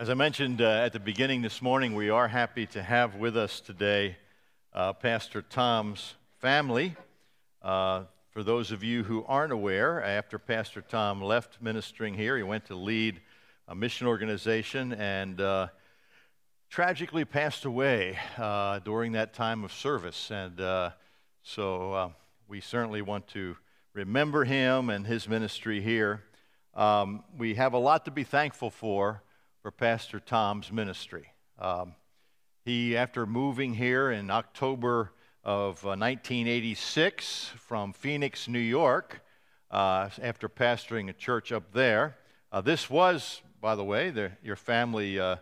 As I mentioned uh, at the beginning this morning, we are happy to have with us today uh, Pastor Tom's family. Uh, for those of you who aren't aware, after Pastor Tom left ministering here, he went to lead a mission organization and uh, tragically passed away uh, during that time of service. And uh, so we certainly want to remember him and his ministry here. Um, we have a lot to be thankful for for Pastor Tom's ministry. Um, he, after moving here in October of uh, 1986 from Phoenix, New York, uh, after pastoring a church up there, uh, this was, by the way, the, your family uh,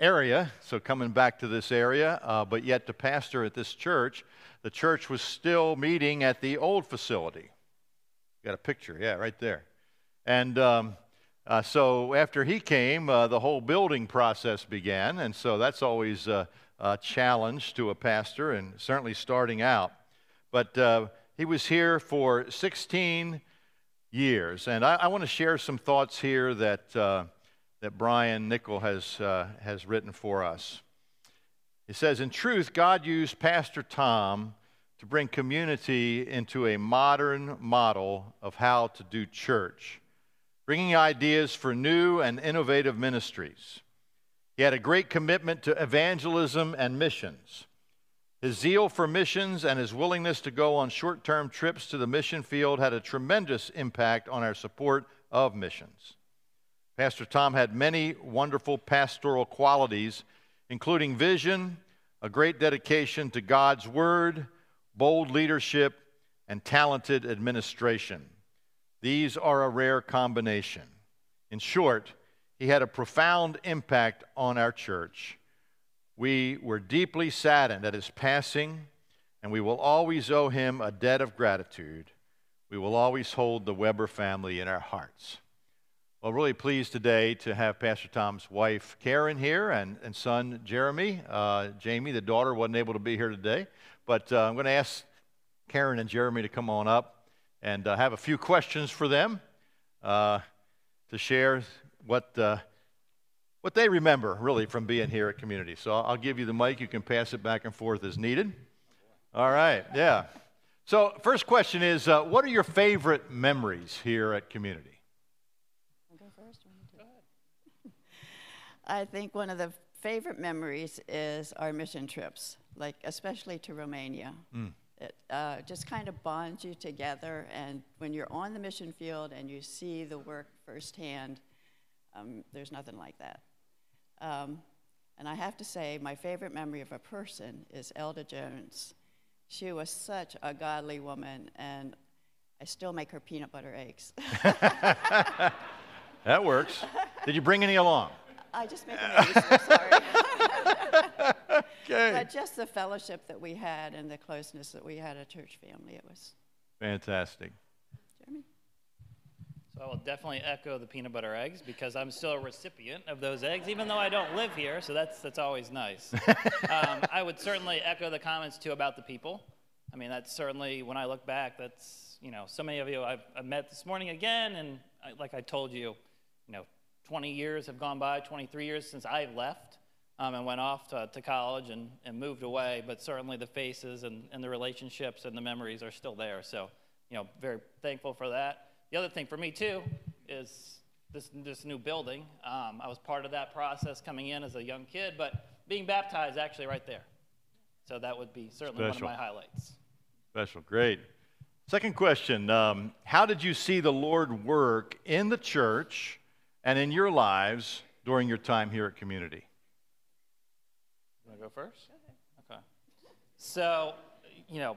area, so coming back to this area, uh, but yet to pastor at this church, the church was still meeting at the old facility. Got a picture, yeah, right there. And um, uh, so after he came, uh, the whole building process began, and so that's always a, a challenge to a pastor, and certainly starting out. But uh, he was here for 16 years, and I, I want to share some thoughts here that uh, that Brian Nickel has uh, has written for us. He says, "In truth, God used Pastor Tom." To bring community into a modern model of how to do church bringing ideas for new and innovative ministries. He had a great commitment to evangelism and missions. His zeal for missions and his willingness to go on short term trips to the mission field had a tremendous impact on our support of missions. Pastor Tom had many wonderful pastoral qualities, including vision, a great dedication to God's Word, bold leadership, and talented administration. These are a rare combination. In short, he had a profound impact on our church. We were deeply saddened at his passing, and we will always owe him a debt of gratitude. We will always hold the Weber family in our hearts. Well, really pleased today to have Pastor Tom's wife Karen here and, and son Jeremy. Uh, Jamie, the daughter, wasn't able to be here today, but uh, I'm going to ask Karen and Jeremy to come on up and uh, have a few questions for them uh, to share what, uh, what they remember really from being here at Community. So I'll give you the mic. You can pass it back and forth as needed. All right, yeah. So, first question is uh, what are your favorite memories here at Community? I'll go first. Go ahead. I think one of the favorite memories is our mission trips, like especially to Romania. Mm. It uh, just kind of bonds you together. And when you're on the mission field and you see the work firsthand, um, there's nothing like that. Um, and I have to say, my favorite memory of a person is Elda Jones. She was such a godly woman, and I still make her peanut butter eggs. that works. Did you bring any along? I just make them sorry. okay. But just the fellowship that we had and the closeness that we had a church family, it was fantastic. Jeremy? So I will definitely echo the peanut butter eggs because I'm still a recipient of those eggs, even though I don't live here. So that's that's always nice. um, I would certainly echo the comments too about the people. I mean, that's certainly when I look back. That's you know, so many of you I've, I've met this morning again, and I, like I told you, you know, 20 years have gone by, 23 years since I left um, and went off to, to college and, and moved away, but certainly the faces and, and the relationships and the memories are still there. So, you know, very thankful for that. The other thing for me, too, is this, this new building. Um, I was part of that process coming in as a young kid, but being baptized actually right there. So that would be certainly Special. one of my highlights. Special, great. Second question um, How did you see the Lord work in the church and in your lives during your time here at Community? Go first? Okay. So, you know,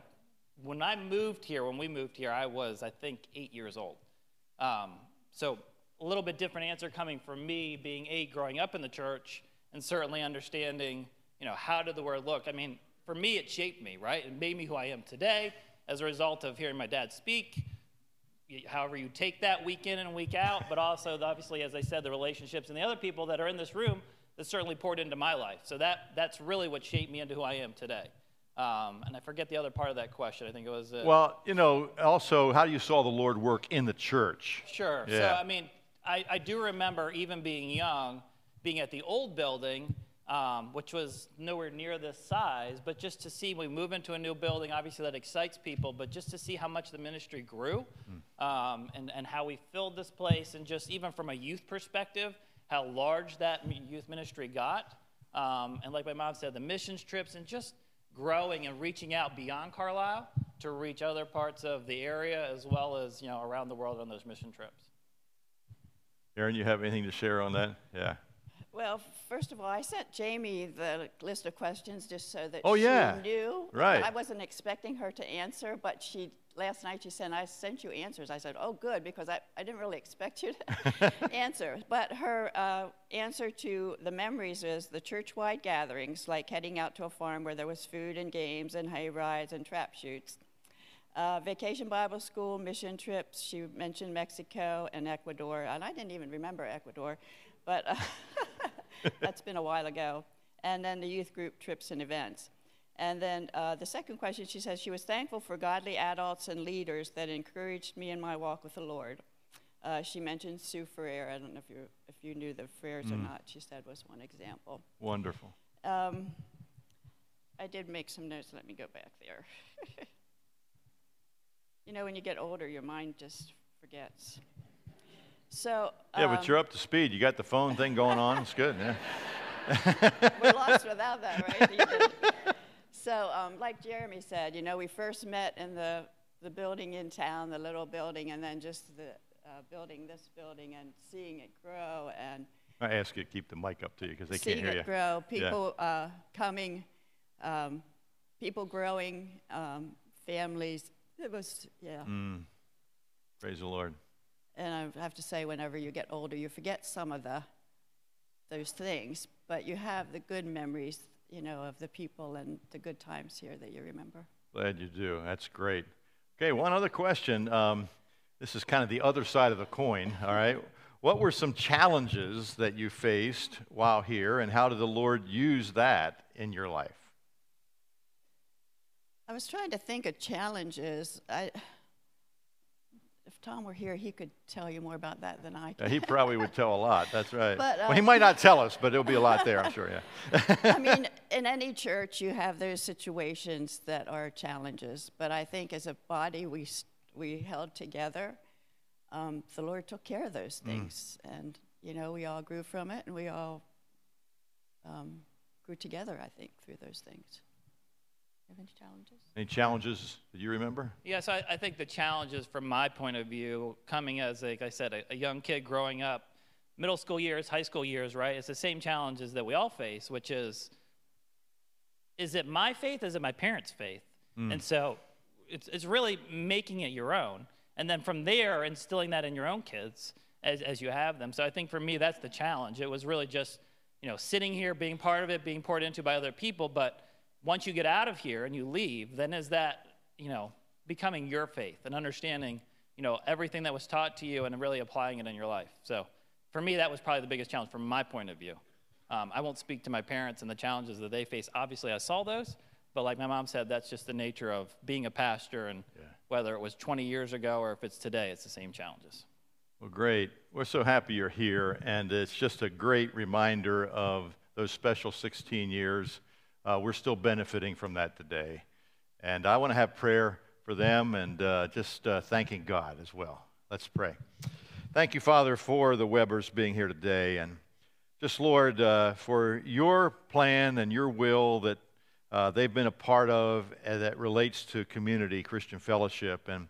when I moved here, when we moved here, I was, I think, eight years old. Um, so, a little bit different answer coming from me being eight, growing up in the church, and certainly understanding, you know, how did the word look? I mean, for me, it shaped me, right? It made me who I am today as a result of hearing my dad speak. However, you take that week in and week out, but also, obviously, as I said, the relationships and the other people that are in this room that certainly poured into my life. So that, that's really what shaped me into who I am today. Um, and I forget the other part of that question. I think it was. Uh, well, you know, also, how you saw the Lord work in the church. Sure. Yeah. So, I mean, I, I do remember even being young, being at the old building, um, which was nowhere near this size, but just to see we move into a new building, obviously that excites people, but just to see how much the ministry grew um, and, and how we filled this place, and just even from a youth perspective, how large that youth ministry got. Um, and like my mom said, the missions trips and just growing and reaching out beyond Carlisle to reach other parts of the area as well as you know around the world on those mission trips. Karen, you have anything to share on that? Yeah. Well, first of all, I sent Jamie the list of questions just so that Oh, she yeah. knew. Right. I wasn't expecting her to answer, but she last night she said, I sent you answers. I said, Oh, good, because I, I didn't really expect you to answer. But her uh, answer to the memories is the church wide gatherings, like heading out to a farm where there was food and games and hay rides and trap shoots. Uh, vacation Bible school, mission trips. She mentioned Mexico and Ecuador, and I didn't even remember Ecuador, but uh, that's been a while ago. And then the youth group trips and events. And then uh, the second question, she says she was thankful for godly adults and leaders that encouraged me in my walk with the Lord. Uh, she mentioned Sue Ferrer. I don't know if you if you knew the Ferrers or not. She said was one example. Wonderful. Um, I did make some notes. Let me go back there. you know, when you get older, your mind just forgets. So Yeah, but um, you're up to speed. You got the phone thing going on. It's good. Yeah. we're lost without that, right? So, um, like Jeremy said, you know, we first met in the the building in town, the little building, and then just the uh, building, this building, and seeing it grow and I ask you to keep the mic up to you because they can't hear you. Seeing it grow, people uh, coming, um, people growing, um, families. It was, yeah. Mm. Praise the Lord. And I have to say, whenever you get older, you forget some of the those things, but you have the good memories, you know, of the people and the good times here that you remember. Glad you do. That's great. Okay, one other question. Um, this is kind of the other side of the coin, all right? What were some challenges that you faced while here, and how did the Lord use that in your life? I was trying to think of challenges. I, if Tom were here, he could tell you more about that than I can. he probably would tell a lot. That's right. But, well, he uh, might not tell us, but there'll be a lot there, I'm sure. Yeah. I mean, in any church, you have those situations that are challenges. But I think as a body, we, we held together. Um, the Lord took care of those things. And, you know, we all grew from it and we all um, grew together, I think, through those things. Any challenges? Any challenges that you remember? Yes, I, I think the challenges from my point of view, coming as, like I said, a, a young kid growing up, middle school years, high school years, right? It's the same challenges that we all face, which is, is it my faith? Is it my parents' faith? Hmm. And so it's, it's really making it your own. And then from there, instilling that in your own kids as, as you have them. So I think for me, that's the challenge. It was really just, you know, sitting here, being part of it, being poured into by other people. But once you get out of here and you leave, then is that, you know, becoming your faith and understanding, you know, everything that was taught to you and really applying it in your life. So for me, that was probably the biggest challenge from my point of view. Um, I won't speak to my parents and the challenges that they face. Obviously, I saw those, but like my mom said, that's just the nature of being a pastor. And whether it was 20 years ago or if it's today, it's the same challenges. Well, great. We're so happy you're here, and it's just a great reminder of those special 16 years. Uh, we're still benefiting from that today. And I want to have prayer for them and uh, just uh, thanking God as well. Let's pray. Thank you, Father, for the Webers being here today. And just, Lord, uh, for your plan and your will that uh, they've been a part of uh, that relates to community, Christian fellowship. And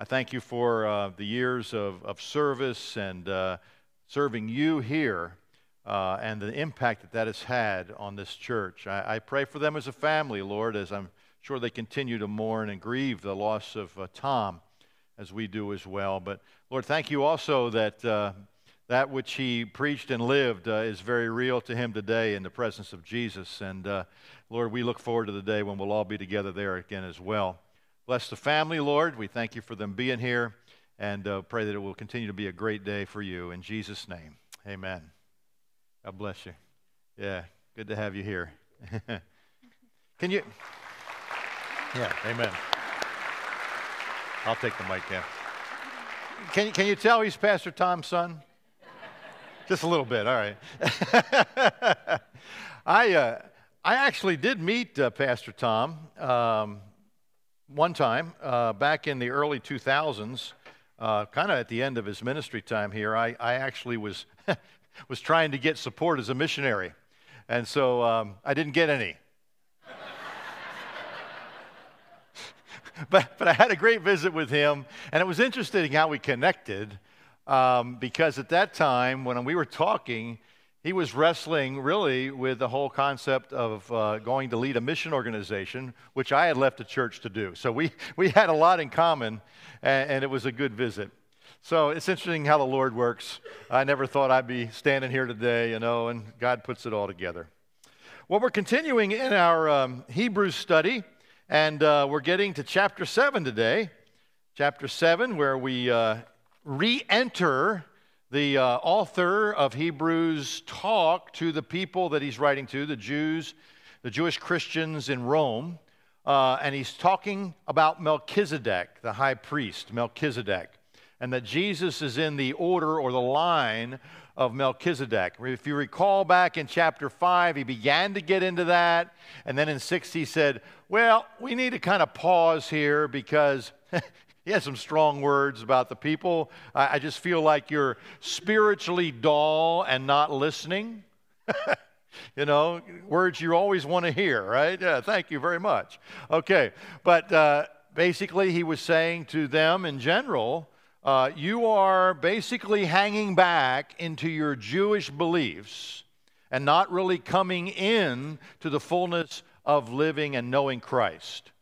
I thank you for uh, the years of, of service and uh, serving you here uh, and the impact that that has had on this church. I, I pray for them as a family, Lord, as I'm sure they continue to mourn and grieve the loss of Tom, as we do as well. But Lord, thank you also that that which he preached and lived uh, is very real to him today in the presence of Jesus. And uh, Lord, we look forward to the day when we'll all be together there again as well. Bless the family, Lord. We thank you for them being here and uh, pray that it will continue to be a great day for you. In Jesus' name, amen. God bless you. Yeah, good to have you here. Can you? Yeah, amen. I'll take the mic, yeah. Can, can you tell he's Pastor Tom's son? Just a little bit, all right. I, uh, I actually did meet uh, Pastor Tom um, one time uh, back in the early 2000s, uh, kind of at the end of his ministry time here. I, I actually was, was trying to get support as a missionary, and so um, I didn't get any. but, but I had a great visit with him, and it was interesting how we connected um, because at that time, when we were talking, he was wrestling really with the whole concept of uh, going to lead a mission organization, which I had left the church to do. So we, we had a lot in common, and, and it was a good visit. So it's interesting how the Lord works. I never thought I'd be standing here today, you know, and God puts it all together. Well, we're continuing in our um, Hebrews study. And uh, we're getting to chapter 7 today. Chapter 7, where we uh, re enter the uh, author of Hebrews' talk to the people that he's writing to, the Jews, the Jewish Christians in Rome. Uh, and he's talking about Melchizedek, the high priest, Melchizedek, and that Jesus is in the order or the line of Melchizedek. If you recall back in chapter 5, he began to get into that. And then in 6, he said, Well, we need to kind of pause here because he had some strong words about the people. I, I just feel like you're spiritually dull and not listening. you know, words you always want to hear, right? Yeah, thank you very much. Okay, but uh, basically, he was saying to them in general, uh, you are basically hanging back into your Jewish beliefs and not really coming in to the fullness of living and knowing Christ.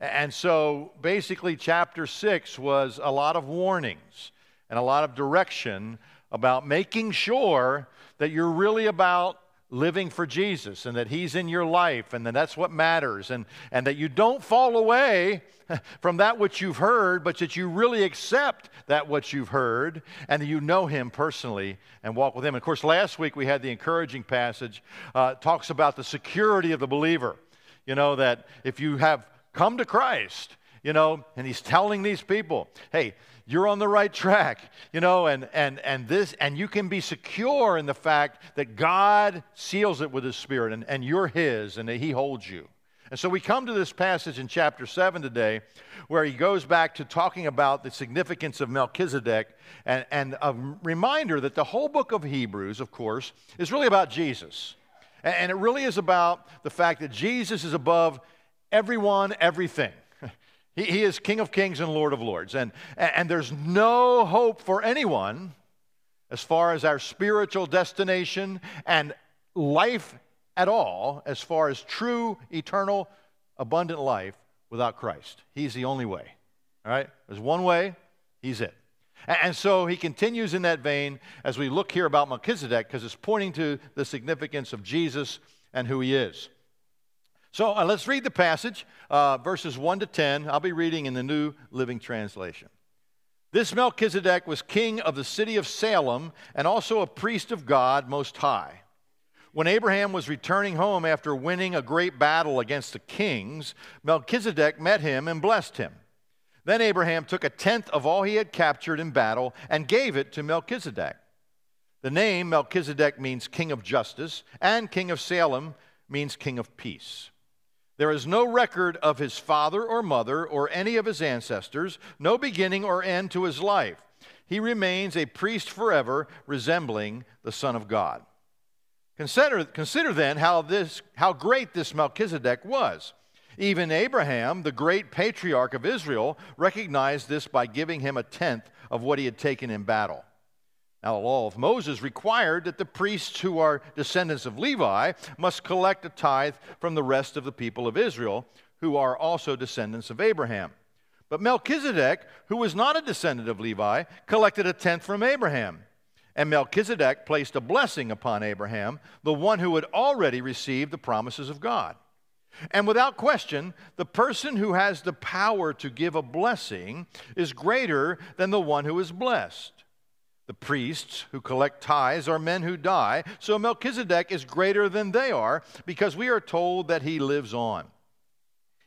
And so basically, chapter 6 was a lot of warnings and a lot of direction about making sure that you're really about living for Jesus and that He's in your life and that that's what matters and, and that you don't fall away from that which you've heard, but that you really accept that what you've heard and that you know Him personally and walk with Him. And of course, last week we had the encouraging passage, uh, talks about the security of the believer. You know, that if you have come to Christ, you know, and He's telling these people, hey, you're on the right track you know and and and this and you can be secure in the fact that god seals it with his spirit and, and you're his and that he holds you. And so we come to this passage in chapter 7 today where he goes back to talking about the significance of melchizedek and, and a reminder that the whole book of hebrews of course is really about jesus. And, and it really is about the fact that jesus is above everyone everything he, he is King of Kings and Lord of Lords. And, and there's no hope for anyone as far as our spiritual destination and life at all, as far as true, eternal, abundant life without Christ. He's the only way. All right? There's one way, He's it. And so he continues in that vein as we look here about Melchizedek because it's pointing to the significance of Jesus and who he is. So uh, let's read the passage, uh, verses 1 to 10. I'll be reading in the New Living Translation. This Melchizedek was king of the city of Salem and also a priest of God Most High. When Abraham was returning home after winning a great battle against the kings, Melchizedek met him and blessed him. Then Abraham took a tenth of all he had captured in battle and gave it to Melchizedek. The name Melchizedek means king of justice, and king of Salem means king of peace. There is no record of his father or mother or any of his ancestors, no beginning or end to his life. He remains a priest forever, resembling the Son of God. Consider, consider then how, this, how great this Melchizedek was. Even Abraham, the great patriarch of Israel, recognized this by giving him a tenth of what he had taken in battle. Now, the law of Moses required that the priests who are descendants of Levi must collect a tithe from the rest of the people of Israel, who are also descendants of Abraham. But Melchizedek, who was not a descendant of Levi, collected a tenth from Abraham. And Melchizedek placed a blessing upon Abraham, the one who had already received the promises of God. And without question, the person who has the power to give a blessing is greater than the one who is blessed. The priests who collect tithes are men who die, so Melchizedek is greater than they are because we are told that he lives on.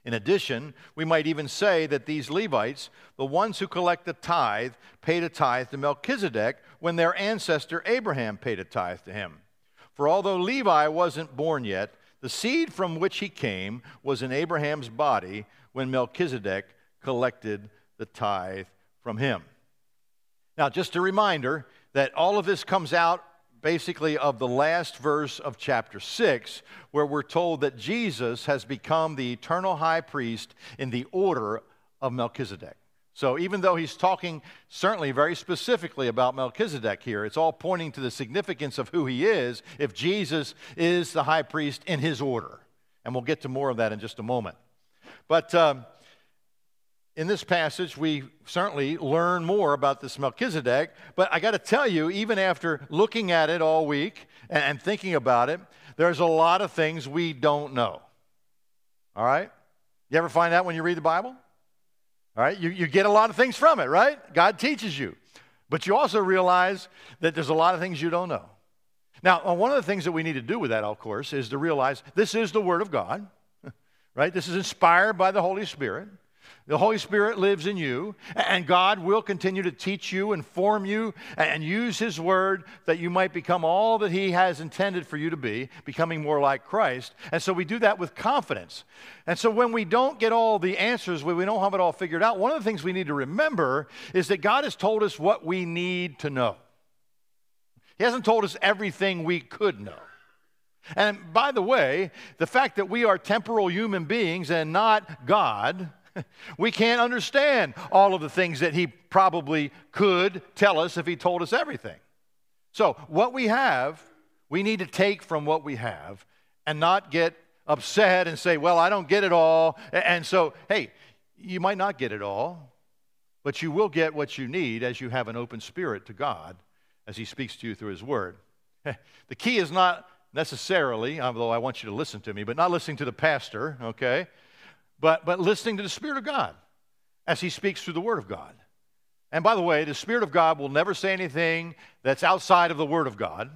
In addition, we might even say that these Levites, the ones who collect the tithe, paid a tithe to Melchizedek when their ancestor Abraham paid a tithe to him. For although Levi wasn't born yet, the seed from which he came was in Abraham's body when Melchizedek collected the tithe from him. Now, just a reminder that all of this comes out basically of the last verse of chapter 6, where we're told that Jesus has become the eternal high priest in the order of Melchizedek. So, even though he's talking certainly very specifically about Melchizedek here, it's all pointing to the significance of who he is if Jesus is the high priest in his order. And we'll get to more of that in just a moment. But um, in this passage, we certainly learn more about this Melchizedek. But I got to tell you, even after looking at it all week and, thinking about it, there's a lot of things we don't know. All right? You ever find that when you read the Bible? All right? You, you get a lot of things from it, right? God teaches you. But you also realize that there's a lot of things you don't know. Now, uh, one of the things that we need to do with that, of course, is to realize this is the Word of God, right? This is inspired by the Holy Spirit. The Holy Spirit lives in you, and God will continue to teach you and form you and use His Word that you might become all that He has intended for you to be, becoming more like Christ. And so we do that with confidence. And so when we don't get all the answers, when we don't have it all figured out, one of the things we need to remember is that God has told us what we need to know. He hasn't told us everything we could know. And by the way, the fact that we are temporal human beings and not God we can't understand all of the things that he probably could tell us if he told us everything. So, what we have, we need to take from what we have and not get upset and say, Well, I don't get it all. And so, hey, you might not get it all, but you will get what you need as you have an open spirit to God as he speaks to you through his word. The key is not necessarily, although I want you to listen to me, but not listening to the pastor, okay? But, but listening to the Spirit of God as He speaks through the Word of God. And by the way, the Spirit of God will never say anything that's outside of the Word of God,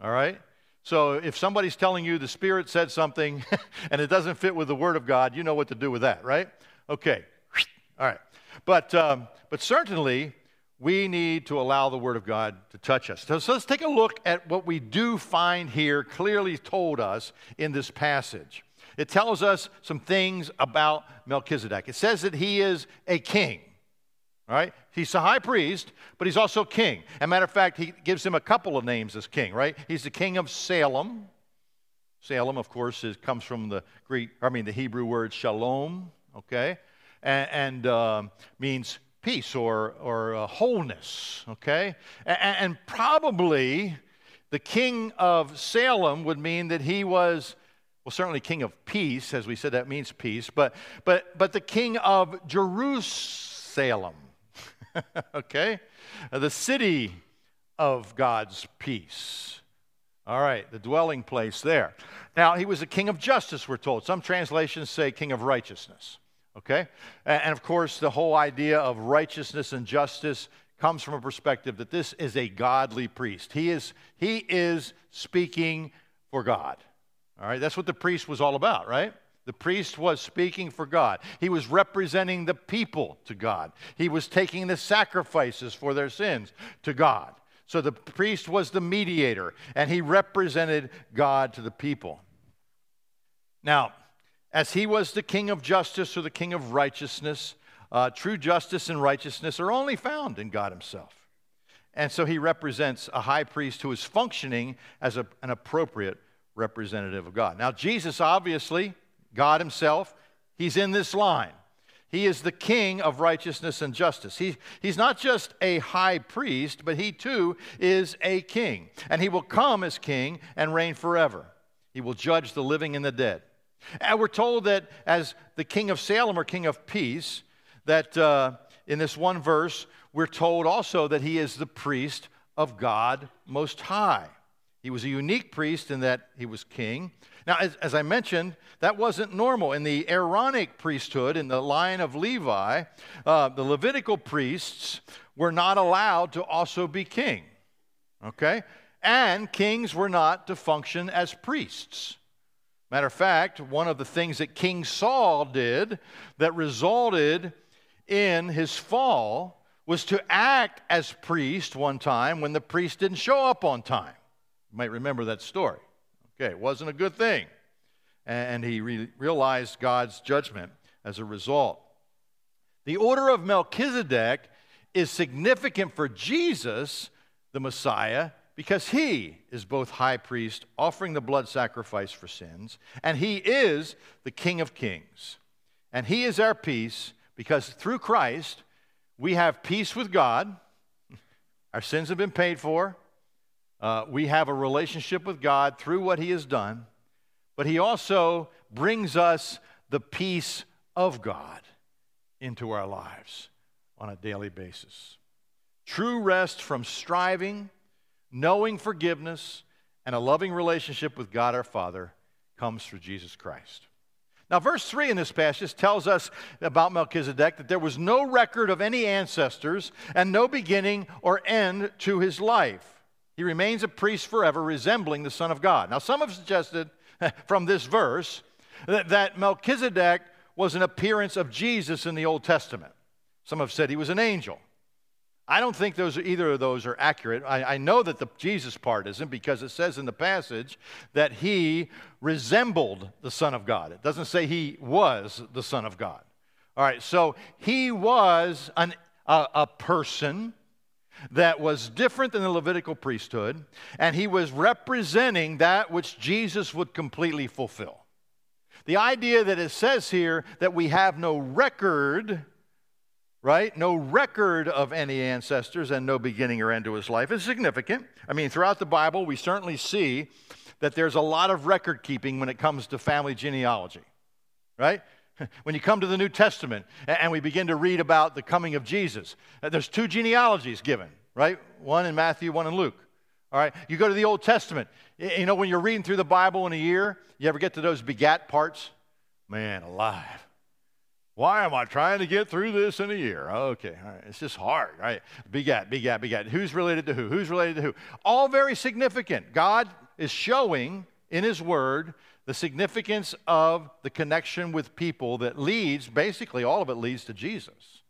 all right? So if somebody's telling you the Spirit said something and it doesn't fit with the Word of God, you know what to do with that, right? Okay, all right. But, um, but certainly, we need to allow the Word of God to touch us. So, so let's take a look at what we do find here clearly told us in this passage it tells us some things about Melchizedek. It says that he is a king. Right? He's a high priest, but he's also king. As a matter of fact, he gives him a couple of names as king, right? He's the king of Salem. Salem, of course, is, comes from the Greek, I mean, the Hebrew word shalom, okay? And, and uh, means peace or, or uh, wholeness, okay? And, and probably the king of Salem would mean that he was well, certainly king of peace, as we said, that means peace, but, but, but the king of Jerusalem, okay? Uh, the city of God's peace. All right, the dwelling place there. Now, he was a king of justice, we're told. Some translations say king of righteousness, okay? And, of course, the whole idea of righteousness and justice comes from a perspective that this is a godly priest. He is, he is speaking for God. All right, that's what the priest was all about, right? The priest was speaking for God. He was representing the people to God. He was taking the sacrifices for their sins to God. So the priest was the mediator, and he represented God to the people. Now, as he was the king of justice or the king of righteousness, uh, true justice and righteousness are only found in God himself. And so he represents a high priest who is functioning as a, an appropriate representative of God. Now, Jesus, obviously, God Himself, He's in this line. He is the king of righteousness and justice. He, he's not just a high priest, but he too is a king. And he will come as king and reign forever. He will judge the living and the dead. And we're told that as the king of Salem or king of peace, that uh, in this one verse, we're told also that he is the priest of God Most High. He was a unique priest in that he was king. Now, as, as, I mentioned, that wasn't normal. In the Aaronic priesthood, in the line of Levi, uh, the Levitical priests were not allowed to also be king. Okay? And kings were not to function as priests. Matter of fact, one of the things that King Saul did that resulted in his fall was to act as priest one time when the priest didn't show up on time. You might remember that story. Okay, it wasn't a good thing. And he re- realized God's judgment as a result. The order of Melchizedek is significant for Jesus, the Messiah, because he is both high priest, offering the blood sacrifice for sins, and he is the King of kings. And he is our peace because through Christ we have peace with God. Our sins have been paid for. Uh, we have a relationship with God through what he has done. But he also brings us the peace of God into our lives on a daily basis. True rest from striving knowing forgiveness, and a loving relationship with God our Father comes through Jesus Christ. Now, verse 3 in this passage tells us about Melchizedek that there was no record of any ancestors and no beginning or end to his life. He remains a priest forever, resembling the Son of God. Now, some have suggested from this verse that, that Melchizedek was an appearance of Jesus in the Old Testament. Some have said he was an angel. I don't think those either of those are accurate. I, I, know that the Jesus part isn't because it says in the passage that he resembled the Son of God. It doesn't say he was the Son of God. All right, so he was an, a, a person that was different than the Levitical priesthood, and he was representing that which Jesus would completely fulfill. The idea that it says here that we have no record right? No record of any ancestors and no beginning or end to his life is significant. I mean, throughout the Bible, we certainly see that there's a lot of record keeping when it comes to family genealogy, right? When you come to the New Testament and we begin to read about the coming of Jesus, uh, there's two genealogies given, right? One in Matthew, one in Luke. All right, you go to the Old Testament. You know, when you're reading through the Bible in a year, you ever get to those begat parts? Man, alive. Why am I trying to get through this in a year? Okay, all right. It's just hard, right? Begat, begat, begat. Who's related to who? Who's related to who? All very significant. God is showing in His Word the significance of the connection with people that leads, basically, all of it leads to Jesus.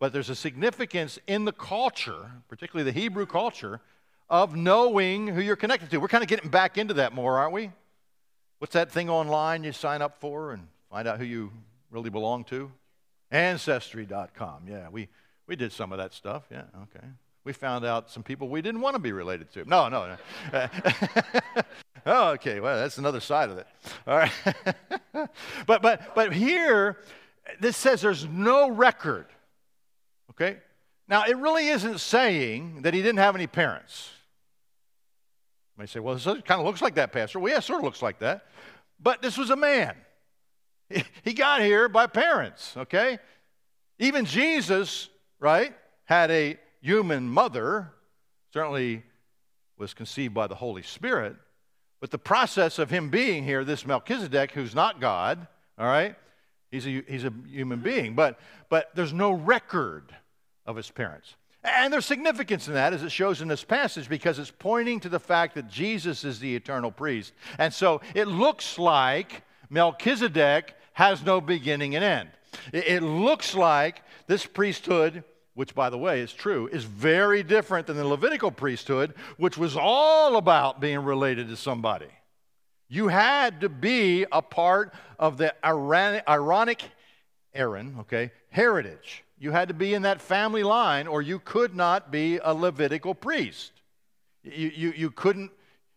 But there's a significance in the culture, particularly the Hebrew culture, of knowing who you're connected to. We're kind of getting back into that more, aren't we? What's that thing online you sign up for and find out who you really belong to? Ancestry.com. Yeah, we, we did some of that stuff. Yeah, okay. We found out some people we didn't want to be related to. No, no, no. oh, okay. Well, that's another side of it. All right. but, but, but here, this says there's no record. Okay? Now, it really isn't saying that he didn't have any parents. You may say, well, this kind of looks like that, Pastor. Well, yeah, it sort of looks like that. But this was a man. He got here by parents, okay? Even Jesus, right, had a human mother, certainly was conceived by the Holy Spirit. But the process of him being here, this Melchizedek, who's not God, all right, he's a, he's a human being, but, but there's no record of his parents. And there's significance in that, as it shows in this passage, because it's pointing to the fact that Jesus is the eternal priest. And so it looks like Melchizedek has no beginning and end. It looks like this priesthood, which by the way is true, is very different than the Levitical priesthood, which was all about being related to somebody. You had to be a part of the Aaronic Aaron, okay, heritage. You had to be in that family line, or you could not be a Levitical priest. You, you, you, couldn't,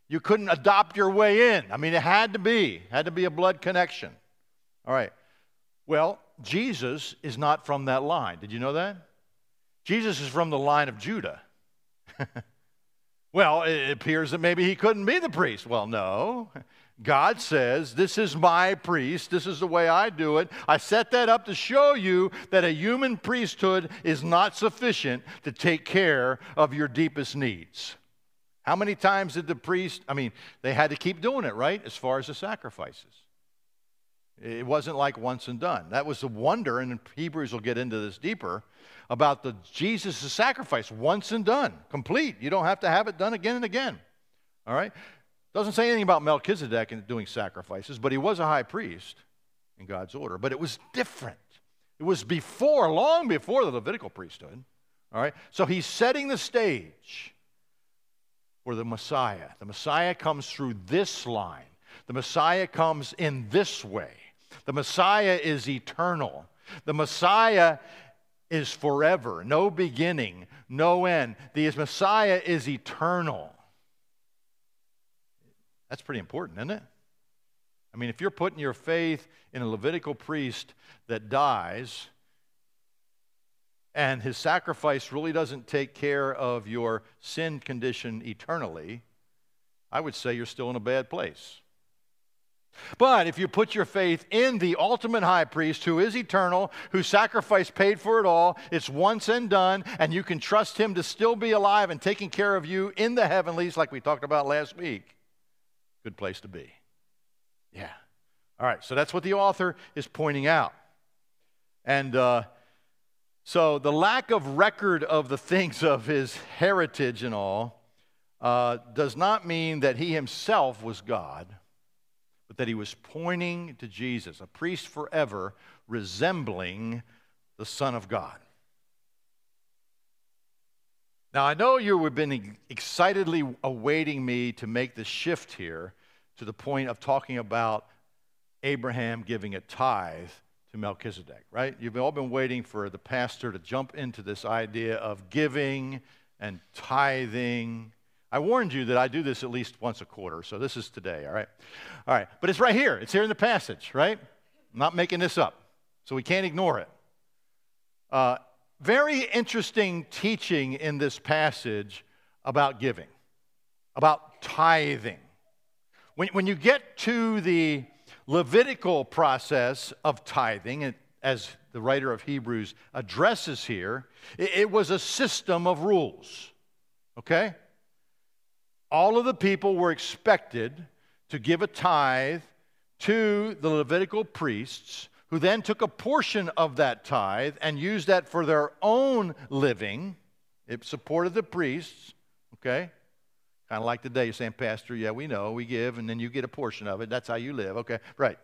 you couldn't adopt your way in. I mean, it had to be, had to be a blood connection. All right. Well, Jesus is not from that line. Did you know that? Jesus is from the line of Judah. well, it appears that maybe he couldn't be the priest. Well, no. God says, This is my priest. This is the way I do it. I set that up to show you that a human priesthood is not sufficient to take care of your deepest needs. How many times did the priest, I mean, they had to keep doing it, right? As far as the sacrifices. It wasn't like once and done. That was the wonder, and Hebrews will get into this deeper, about the Jesus' sacrifice, once and done, complete. You don't have to have it done again and again. All right? Doesn't say anything about Melchizedek and doing sacrifices, but he was a high priest in God's order. But it was different. It was before, long before the Levitical priesthood. All right? So he's setting the stage for the Messiah. The Messiah comes through this line, the Messiah comes in this way. The Messiah is eternal. The Messiah is forever, no beginning, no end. The Messiah is eternal. That's pretty important, isn't it? I mean, if you're putting your faith in a Levitical priest that dies, and his sacrifice really doesn't take care of your sin condition eternally, I would say you're still in a bad place. But if you put your faith in the ultimate high priest who is eternal, whose sacrifice paid for it all, it's once and done, and you can trust him to still be alive and taking care of you in the heavenlies, like we talked about last week, good place to be. Yeah. All right, so that's what the author is pointing out. And uh, so the lack of record of the things of his heritage and all uh, does not mean that he himself was God, but that he was pointing to Jesus, a priest forever resembling the Son of God. Now, I know you have been excitedly awaiting me to make the shift here to the point of talking about Abraham giving a tithe to Melchizedek, right? You've all been waiting for the pastor to jump into this idea of giving and tithing. I warned you that I do this at least once a quarter, so this is today, all right? All right, but it's right here. It's here in the passage, right? I'm not making this up, so we can't ignore it. Uh, very interesting teaching in this passage about giving, about tithing. When, when you get to the Levitical process of tithing, as the writer of Hebrews addresses here, it was a system of rules. Okay? All of the people were expected to give a tithe to the Levitical priests, who then took a portion of that tithe and used that for their own living. It supported the priests. Okay? Kind of like today, you're saying, Pastor, yeah, we know, we give, and then you get a portion of it. That's how you live. Okay, right.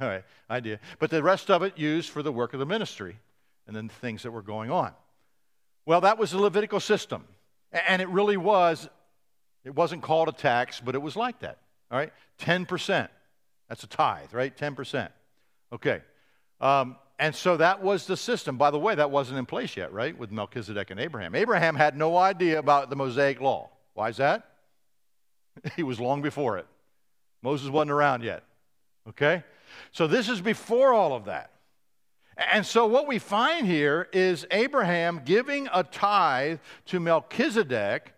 All right, idea. But the rest of it used for the work of the ministry and then the things that were going on. Well, that was the Levitical system. And it really was, it wasn't called a tax, but it was like that. All right, 10%. That's a tithe, right? 10%. Okay. Um, and so that was the system. By the way, that wasn't in place yet, right? With Melchizedek and Abraham. Abraham had no idea about the Mosaic law. Why is that? he was long before it. Moses wasn't around yet. Okay? So this is before all of that. And so what we find here is Abraham giving a tithe to Melchizedek.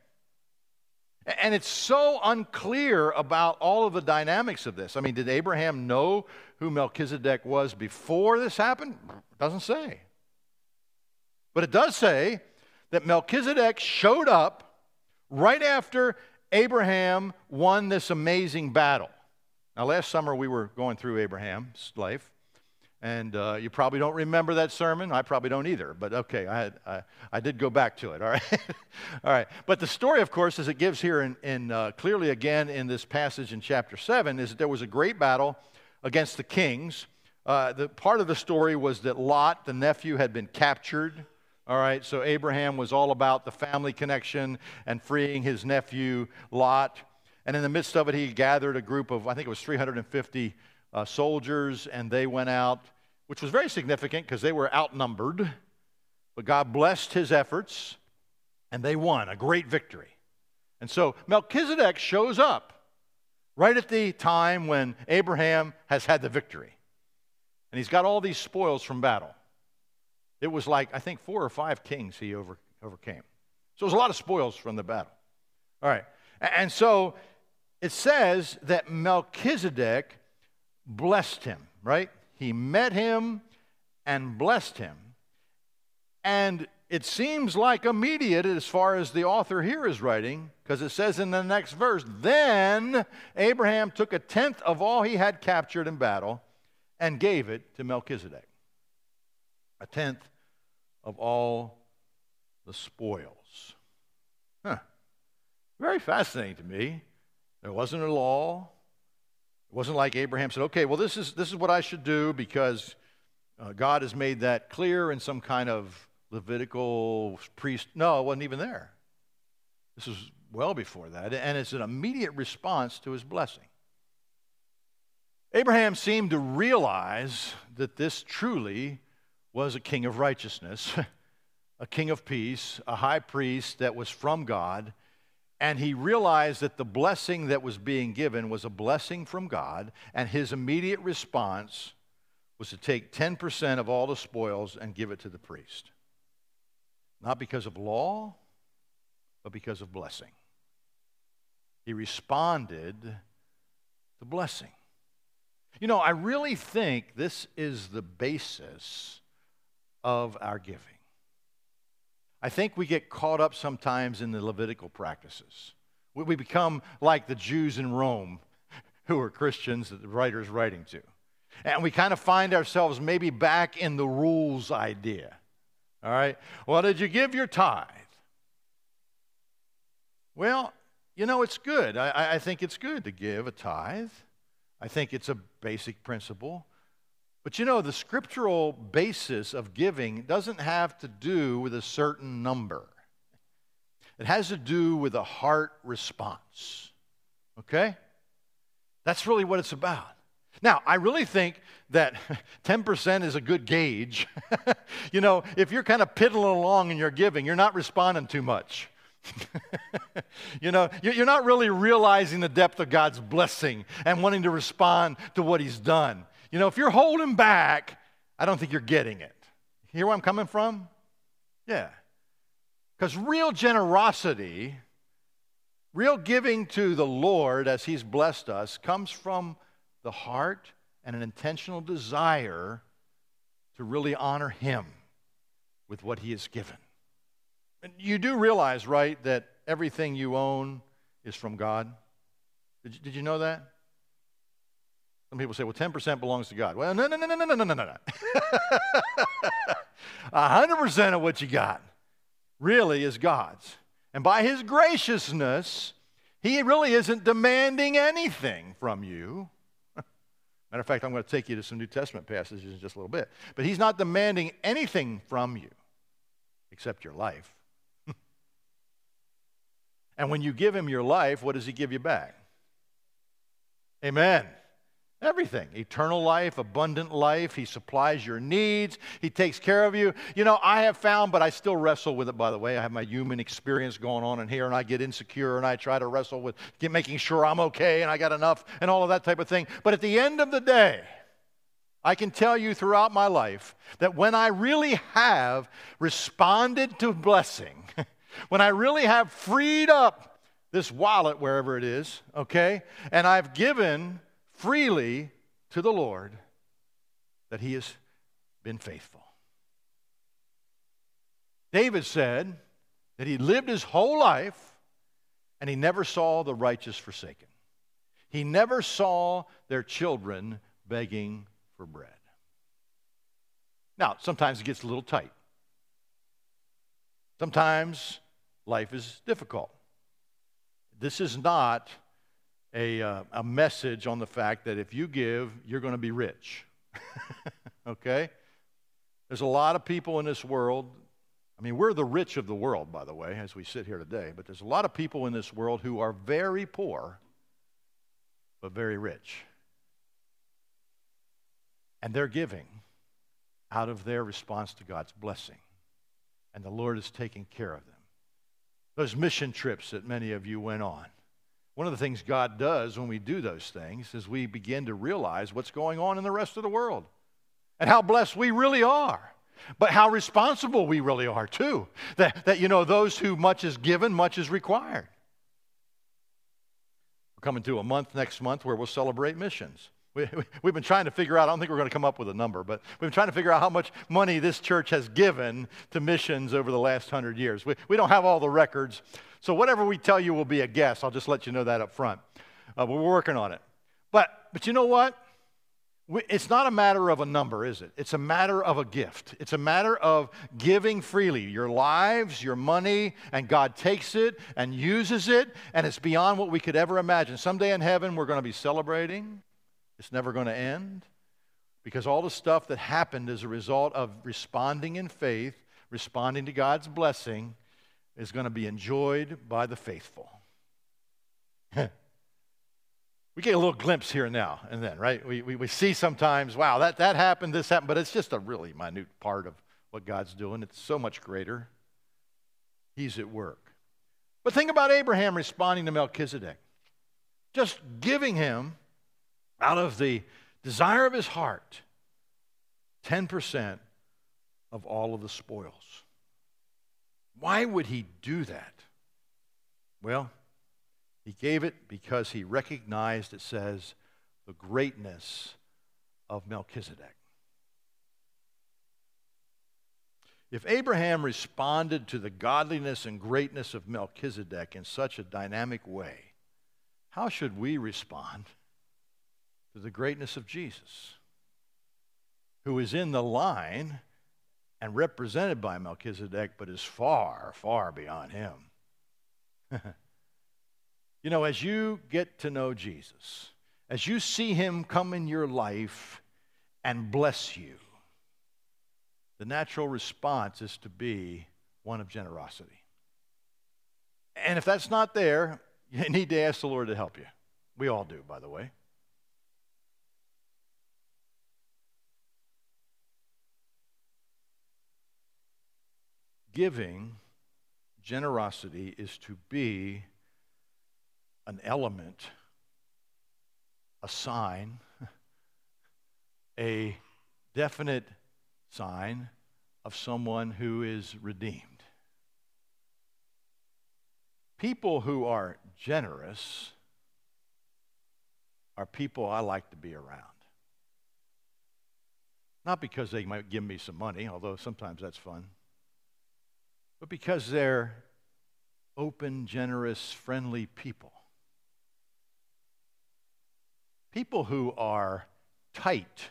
And it's so unclear about all of the dynamics of this. I mean, did Abraham know who Melchizedek was before this happened? It doesn't say. But it does say that Melchizedek showed up right after Abraham won this amazing battle. Now, last summer we were going through Abraham's life, and uh, you probably don't remember that sermon. I probably don't either, but okay, I, had, I, I did go back to it, all right? all right. But the story, of course, as it gives here in, in uh, clearly again in this passage in chapter 7, is that there was a great battle against the kings. Uh, the part of the story was that Lot, the nephew, had been captured all right, so Abraham was all about the family connection and freeing his nephew Lot. And in the midst of it, he gathered a group of, I think it was 350 uh, soldiers, and they went out, which was very significant because they were outnumbered. But God blessed his efforts, and they won a great victory. And so Melchizedek shows up right at the time when Abraham has had the victory. And he's got all these spoils from battle. It was like, I think, four or five kings he over, overcame. So it was a lot of spoils from the battle. All right. And so it says that Melchizedek blessed him, right? He met him and blessed him. And it seems like immediate as far as the author here is writing, because it says in the next verse, then Abraham took a tenth of all he had captured in battle and gave it to Melchizedek. A tenth of all the spoils. Huh. Very fascinating to me. There wasn't a law. It wasn't like Abraham said, okay, well, this is, this is what I should do because uh, God has made that clear in some kind of Levitical priest. No, it wasn't even there. This was well before that, and it's an immediate response to his blessing. Abraham seemed to realize that this truly was a king of righteousness, a king of peace, a high priest that was from God, and he realized that the blessing that was being given was a blessing from God, and his immediate response was to take 10% of all the spoils and give it to the priest. Not because of law, but because of blessing. He responded to blessing. You know, I really think this is the basis of our giving. I think we get caught up sometimes in the Levitical practices. We become like the Jews in Rome who are Christians that the writer is writing to. And we kind of find ourselves maybe back in the rules idea. All right? Well, did you give your tithe? Well, you know, it's good. I, I think it's good to give a tithe. I think it's a basic principle. But you know, the scriptural basis of giving doesn't have to do with a certain number, it has to do with a heart response. Okay? That's really what it's about. Now, I really think that 10% is a good gauge. you know, if you're kind of piddling along in your giving, you're not responding too much. you know, you're not really realizing the depth of God's blessing and wanting to respond to what He's done. You know, if you're holding back, I don't think you're getting it. You Hear where I'm coming from? Yeah. Because real generosity, real giving to the Lord as He's blessed us, comes from the heart and an intentional desire to really honor Him with what He has given. And you do realize, right, that everything you own is from God? Did you, did you know that? Some people say, well, 10% belongs to God. Well, no, no, no, no, no, no, no, no, no. 100% of what you got really is God's. And by His graciousness, He really isn't demanding anything from you. Matter of fact, I'm going to take you to some New Testament passages in just a little bit. But He's not demanding anything from you except your life. and when you give Him your life, what does He give you back? Amen. Everything. Eternal life, abundant life. He supplies your needs. He takes care of you. You know, I have found, but I still wrestle with it, by the way. I have my human experience going on in here, and I get insecure, and I try to wrestle with get, making sure I'm okay and I got enough and all of that type of thing. But at the end of the day, I can tell you throughout my life that when I really have responded to blessing, when I really have freed up this wallet, wherever it is, okay, and I've given freely to the Lord that he has been faithful. David said that he lived his whole life and he never saw the righteous forsaken. He never saw their children begging for bread. Now, sometimes it gets a little tight. Sometimes life is difficult. This is not a, uh, a message on the fact that if you give, you're going to be rich. okay? There's a lot of people in this world. I mean, we're the rich of the world, by the way, as we sit here today, but there's a lot of people in this world who are very poor, but very rich. And they're giving out of their response to God's blessing. And the Lord is taking care of them. Those mission trips that many of you went on one of the things God does when we do those things is we begin to realize what's going on in the rest of the world and how blessed we really are. But how responsible we really are, too. That, that, you know, those who much is given, much is required. We're coming to a month next month where we'll celebrate missions. We, we've been trying to figure out, I don't think we're going to come up with a number, but we've been trying to figure out how much money this church has given to missions over the last hundred years. We, we don't have all the records, so whatever we tell you will be a guess. I'll just let you know that up front. Uh, we're working on it. But, but you know what? We, it's not a matter of a number, is it? It's a matter of a gift. It's a matter of giving freely your lives, your money, and God takes it and uses it, and it's beyond what we could ever imagine. Someday in heaven, we're going to be celebrating it's never going to end because all the stuff that happened as a result of responding in faith, responding to God's blessing is going to be enjoyed by the faithful. we get a little glimpse here and now and then, right? We, we, we see sometimes, wow, that, that happened, this happened, but it's just a really minute part of what God's doing. It's so much greater. He's at work. But think about Abraham responding to Melchizedek. Just giving him, out of the desire of his heart, 10% of all of the spoils. Why would he do that? Well, he gave it because he recognized, it says, the greatness of Melchizedek. If Abraham responded to the godliness and greatness of Melchizedek in such a dynamic way, how should we respond to the greatness of Jesus, who is in the line and represented by Melchizedek, but is far, far beyond him? you know, as you get to know Jesus, as you see him come in your life and bless you, the natural response is to be one of generosity. And if that's not there, you need to ask the Lord to help you. We all do, by the way. Giving, generosity, is to be an element, a sign, a definite sign of someone who is redeemed. People who are generous are people I like to be around. Not because they might give me some money, although sometimes that's fun, but because they're open, generous, friendly people. People who are tight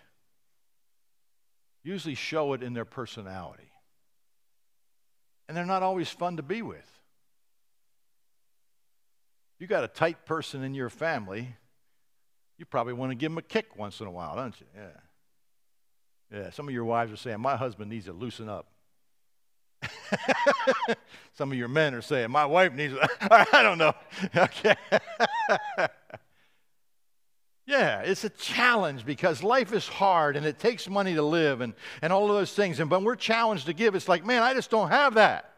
usually show it in their personality. And they're not always fun to be with. You got a tight person in your family, you probably want to give them a kick once in a while, don't you? Yeah. Yeah, some of your wives are saying, My husband needs to loosen up. some of your men are saying, My wife needs I don't know. Okay. Yeah, it's a challenge because life is hard and it takes money to live and, and all of those things. And when we're challenged to give, it's like, man, I just don't have that.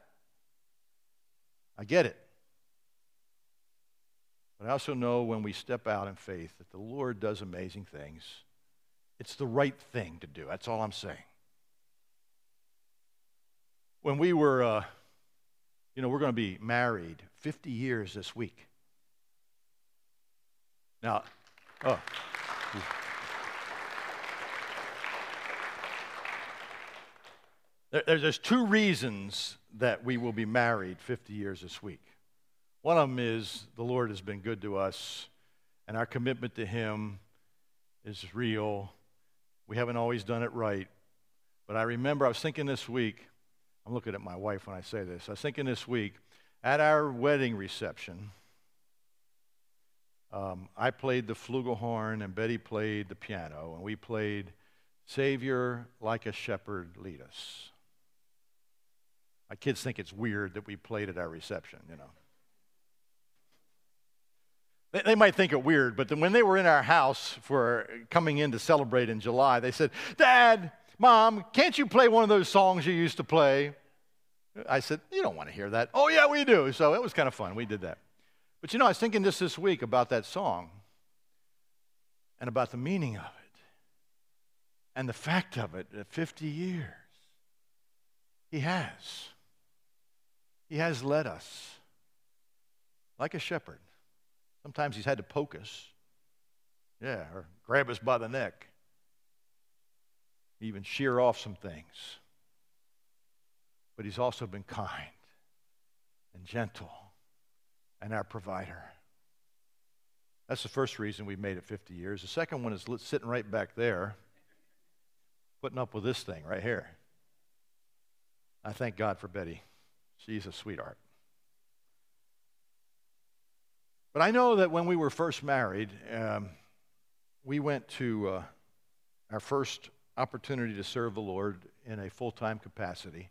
I get it. But I also know when we step out in faith that the Lord does amazing things. It's the right thing to do. That's all I'm saying. When we were, uh, you know, we're going to be married 50 years this week. Now, Oh. There, there's two reasons that we will be married 50 years this week. One of them is the Lord has been good to us, and our commitment to Him is real. We haven't always done it right. But I remember I was thinking this week, I'm looking at my wife when I say this. I was thinking this week, at our wedding reception, um, I played the flugelhorn and Betty played the piano, and we played Savior like a shepherd lead us. My kids think it's weird that we played at our reception, you know. They, they might think it weird, but when they were in our house for coming in to celebrate in July, they said, Dad, Mom, can't you play one of those songs you used to play? I said, You don't want to hear that. Oh, yeah, we do. So it was kind of fun. We did that. But you know, I was thinking just this week about that song and about the meaning of it and the fact of it at 50 years. He has. He has led us like a shepherd. Sometimes he's had to poke us, yeah, or grab us by the neck, even shear off some things. But he's also been kind and gentle and our provider. That's the first reason we've made it 50 years. The second one is sitting right back there, putting up with this thing right here. I thank God for Betty. She's a sweetheart. But I know that when we were first married, um, we went to uh, our first opportunity to serve the Lord in a full time capacity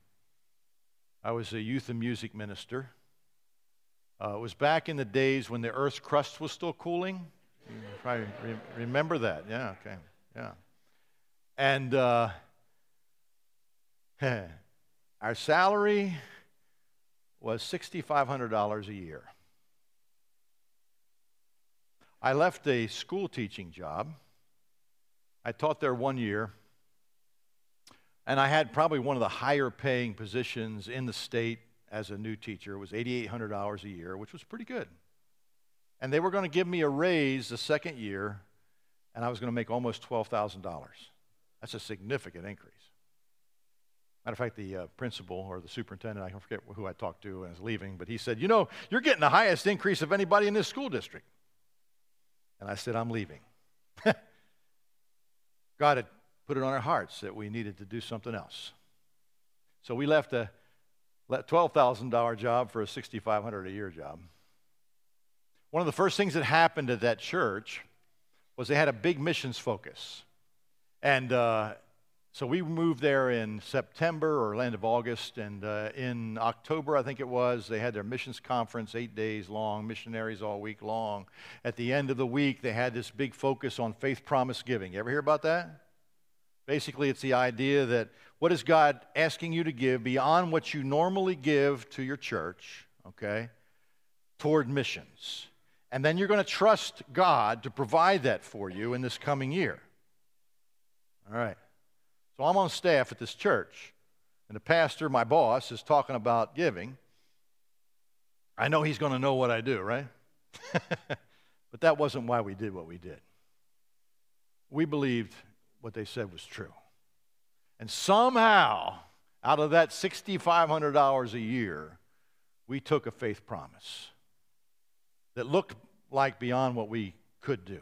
I was a youth and music minister. Uh, it was back in the days when the Earth's crust was still cooling. You probably re- remember that. Yeah, okay. Yeah. And uh, our salary was $6,500 a year. I left a school teaching job. I taught there one year. And I had probably one of the higher paying positions in the state as a new teacher. It was $8,800 a year, which was pretty good. And they were going to give me a raise the second year, and I was going to make almost $12,000. That's a significant increase. Matter of fact, the uh, principal or the superintendent, I forget who I talked to when I was leaving, but he said, You know, you're getting the highest increase of anybody in this school district. And I said, I'm leaving. God had put it on our hearts that we needed to do something else. So we left a $12,000 job for a $6,500 a year job. One of the first things that happened at that church was they had a big missions focus. And uh, so we moved there in September or end of August, and uh, in October, I think it was, they had their missions conference, eight days long, missionaries all week long. At the end of the week, they had this big focus on faith promise giving. You ever hear about that? Basically, it's the idea that what is God asking you to give beyond what you normally give to your church, okay, toward missions? And then you're going to trust God to provide that for you in this coming year. All right. So I'm on staff at this church, and the pastor, my boss, is talking about giving. I know he's going to know what I do, right? but that wasn't why we did what we did. We believed what they said was true. And somehow, out of that $6,500 a year, we took a faith promise that looked like beyond what we could do.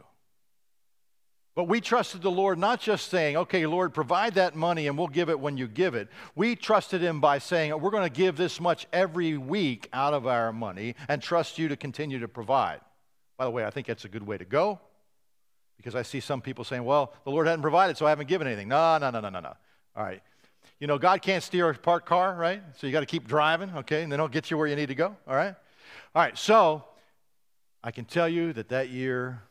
But we trusted the Lord not just saying, okay, Lord, provide that money and we'll give it when you give it. We trusted Him by saying, we're going to give this much every week out of our money and trust you to continue to provide. By the way, I think that's a good way to go because I see some people saying, well, the Lord hadn't provided, so I haven't given anything. No, no, no, no, no, no. All right. You know, God can't steer a parked car, right? So you got to keep driving, okay? And then he'll get you where you need to go, all right? All right, so I can tell you that that year,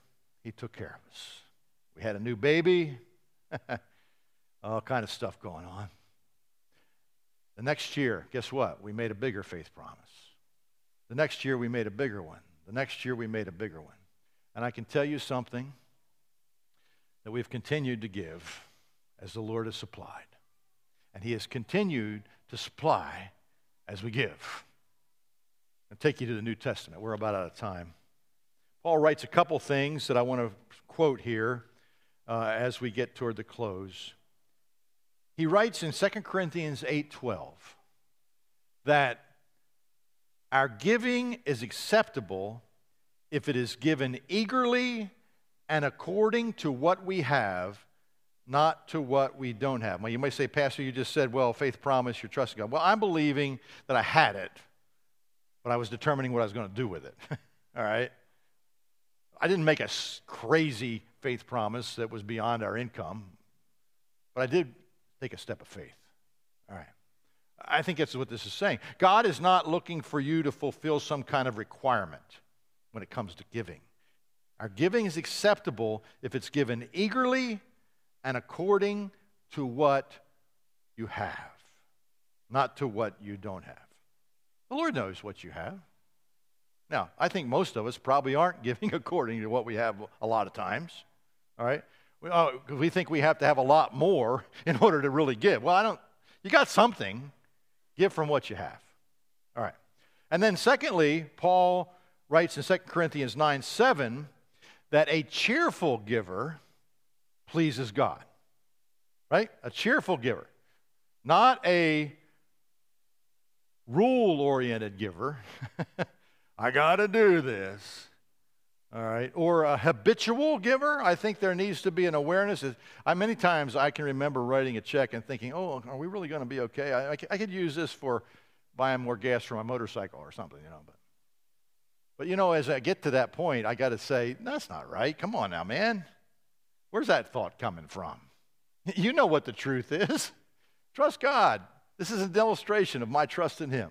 He took care of us. We had a new baby, all kind of stuff going on. The next year, guess what? We made a bigger faith promise. The next year, we made a bigger one. The next year, we made a bigger one. And I can tell you something that we've continued to give as the Lord has supplied. And He has continued to supply as we give. I'll take you to the New Testament. We're about out of time. Paul writes a couple things that I want to quote here uh, as we get toward the close. He writes in 2 Corinthians 8:12 that our giving is acceptable if it is given eagerly and according to what we have, not to what we don't have. Well, you may say, Pastor, you just said, well, faith promise, you're trusting God. Well, I'm believing that I had it, but I was determining what I was going to do with it. All right? I didn't make a crazy faith promise that was beyond our income, but I did take a step of faith. All right. I think that's what this is saying. God is not looking for you to fulfill some kind of requirement when it comes to giving. Our giving is acceptable if it's given eagerly and according to what you have, not to what you don't have. The Lord knows what you have. Now, I think most of us probably aren't giving according to what we have a lot of times. All right? We, oh, we think we have to have a lot more in order to really give. Well, I don't. You got something. Give from what you have. All right. And then, secondly, Paul writes in 2 Corinthians 9 7 that a cheerful giver pleases God. Right? A cheerful giver. Not a rule oriented giver. I got to do this. All right. Or a habitual giver. I think there needs to be an awareness. I, many times I can remember writing a check and thinking, oh, are we really going to be okay? I, I, could use this for buying more gas for my motorcycle or something, you know. But, but you know, as I get to that point, I got to say, that's not right. Come on now, man. Where's that thought coming from? You know what the truth is. Trust God. This is an illustration of my trust in Him.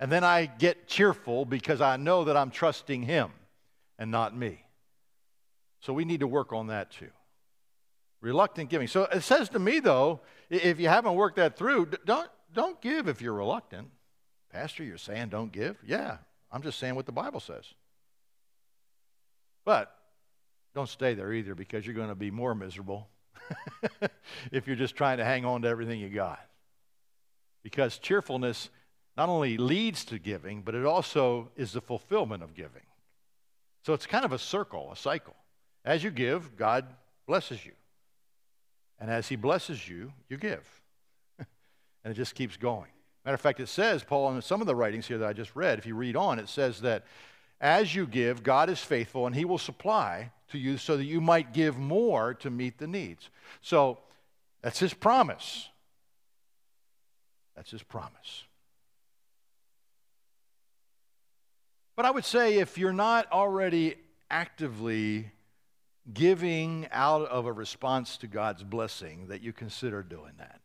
And then I get cheerful because I know that I'm trusting Him and not me. So we need to work on that too. Reluctant giving. So it says to me, though, if you haven't worked that through, don't, don't give if you're reluctant. Pastor, you're saying don't give? Yeah, I'm just saying what the Bible says. But don't stay there either because you're going to be more miserable if you're just trying to hang on to everything you got. Because cheerfulness not only leads to giving, but it also is the fulfillment of giving. So it's kind of a circle, a cycle. As you give, God blesses you. And as He blesses you, you give. and it just keeps going. Matter of fact, it says, Paul, in some of the writings here that I just read, if you read on, it says that as you give, God is faithful and He will supply to you so that you might give more to meet the needs. So that's His promise. That's His promise. But I would say if you're not already actively giving out of a response to God's blessing, that you consider doing that.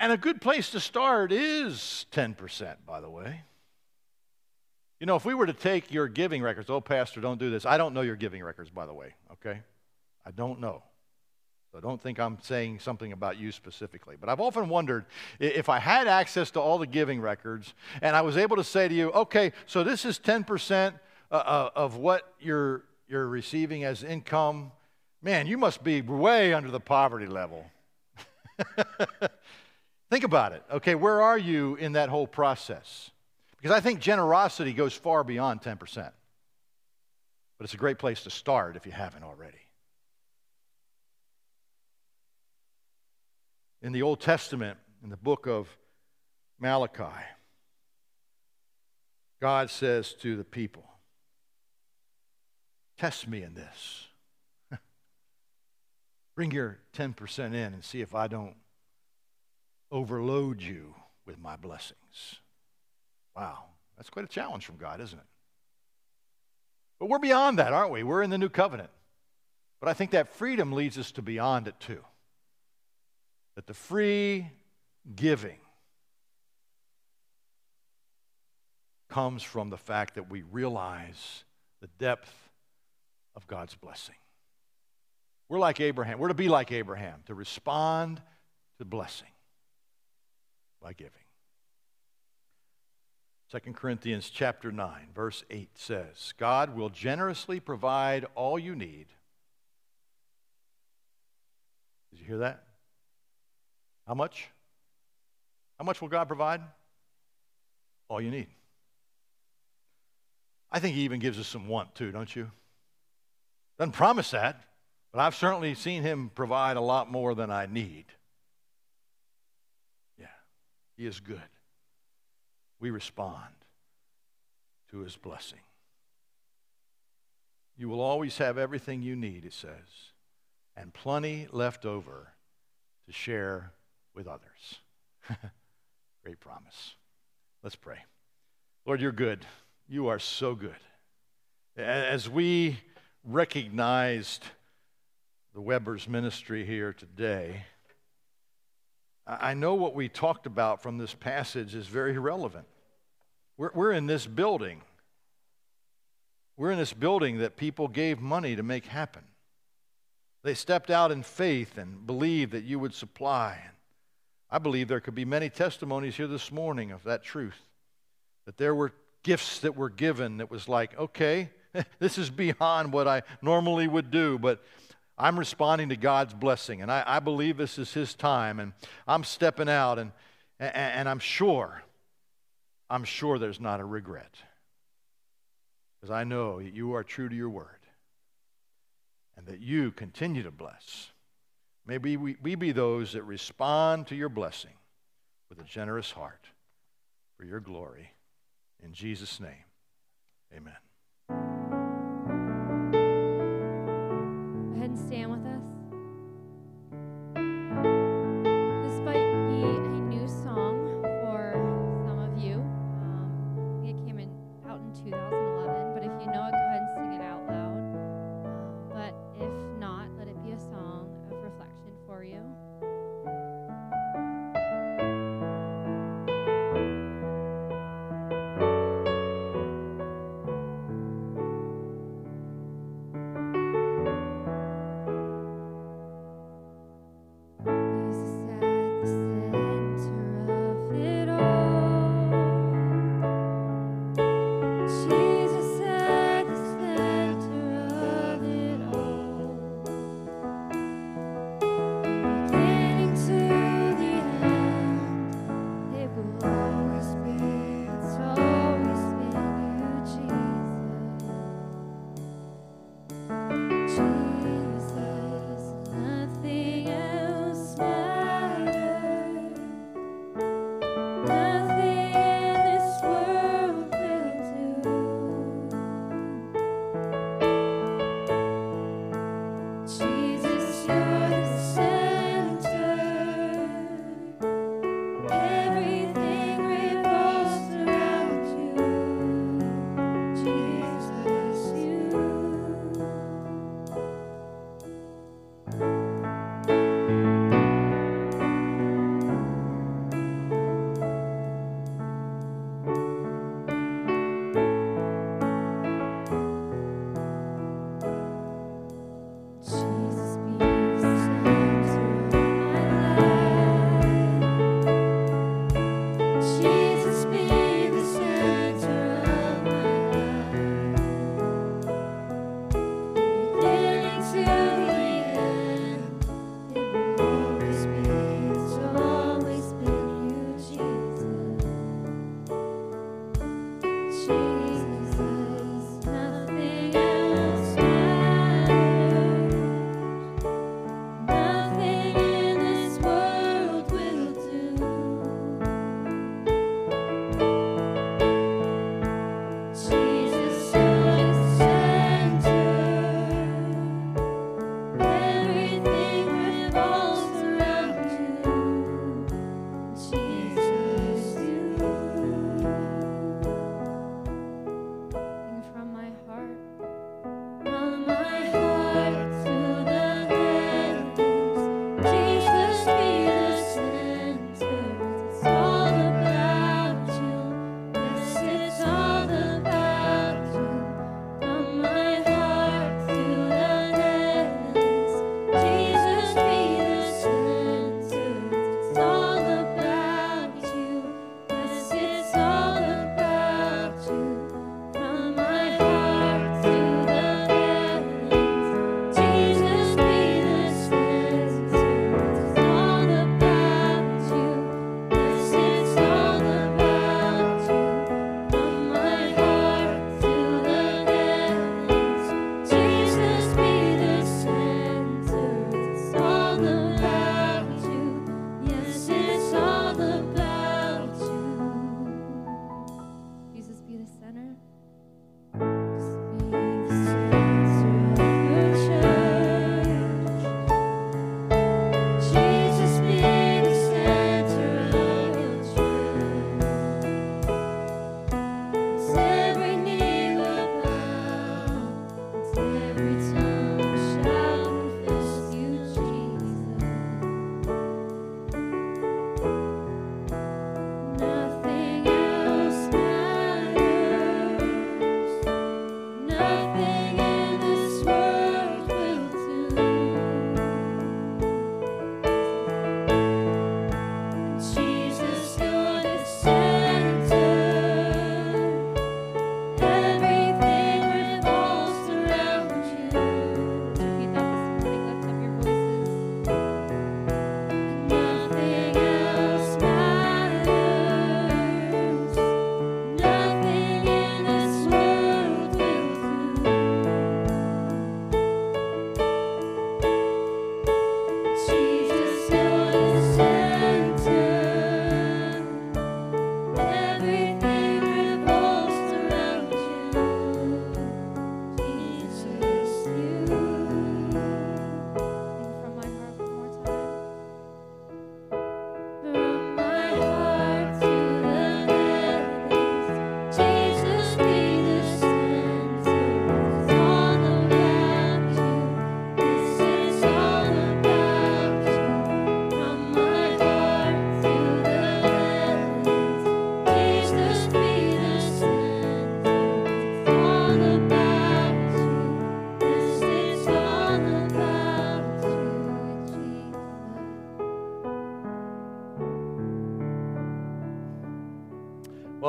And a good place to start is 10%, by the way. You know, if we were to take your giving records, oh, Pastor, don't do this. I don't know your giving records, by the way, okay? I don't know. So don't think I'm saying something about you specifically. But I've often wondered if I had access to all the giving records and I was able to say to you, okay, so this is 10% uh, uh, of what you're, you're receiving as income. Man, you must be way under the poverty level. think about it. Okay, where are you in that whole process? Because I think generosity goes far beyond 10%. But it's a great place to start if you haven't already. In the Old Testament, in the book of Malachi, God says to the people, Test me in this. Bring your 10% in and see if I don't overload you with my blessings. Wow, that's quite a challenge from God, isn't it? But we're beyond that, aren't we? We're in the new covenant. But I think that freedom leads us to beyond it too. That the free giving comes from the fact that we realize the depth of God's blessing. We're like Abraham. We're to be like Abraham, to respond to blessing by giving. 2 Corinthians chapter 9 verse 8 says, God will generously provide all you need. Did you hear that? How much? How much will God provide? All you need. I think he even gives us some want too, don't you? Doesn't promise that, but I've certainly seen him provide a lot more than I need. He is good we respond to his blessing. You will always have everything you need, it says, and plenty left over to share with others. Great promise. Let's pray. Lord, you're good. You are so good. As we recognized the Weber's ministry here today, I know what we talked about from this passage is very relevant. We're, we're in this building. We're in this building that people gave money to make happen. They stepped out in faith and believed that you would supply. I believe there could be many testimonies here this morning of that truth. That there were gifts that were given that was like, okay, this is beyond what I normally would do, but I'm responding to God's blessing. And I, I believe this is His time. And I'm stepping out, and, and, and I'm sure I'm sure there's not a regret. Because I know that you are true to your word and that you continue to bless. May we, we be those that respond to your blessing with a generous heart for your glory. In Jesus' name, amen. 2000.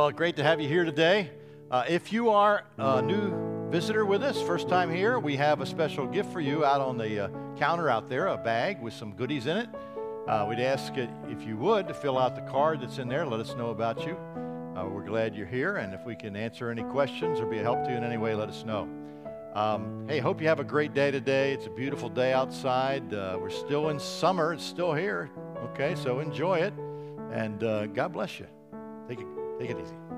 Well, great to have you here today. Uh, if you are a new visitor with us, first time here, we have a special gift for you out on the uh, counter out there, a bag with some goodies in it. Uh, we'd ask it, if you would, to fill out the card that's in there. Let us know about you. Uh, we're glad you're here, and if we can answer any questions or be a help to you in any way, let us know. Um, hey, hope you have a great day today. It's a beautiful day outside. Uh, we're still in summer. It's still here. Okay, so enjoy it, and uh, God bless you. Take it, take it easy.